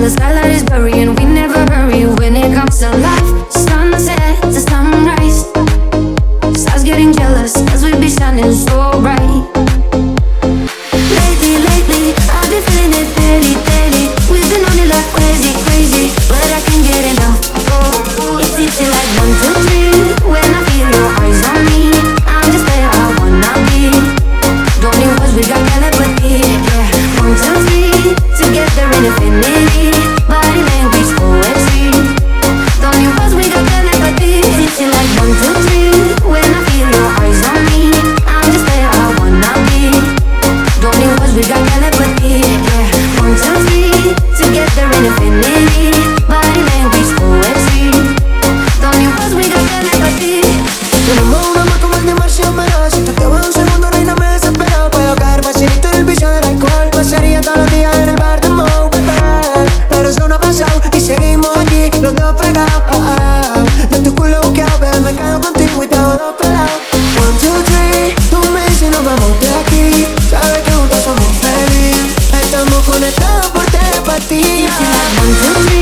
While the skylight is burying, we never hurry when it comes to life. Sunset to sunrise. Stars getting jealous, cause we be shining so bright. llegar a la partida. Por telepatía.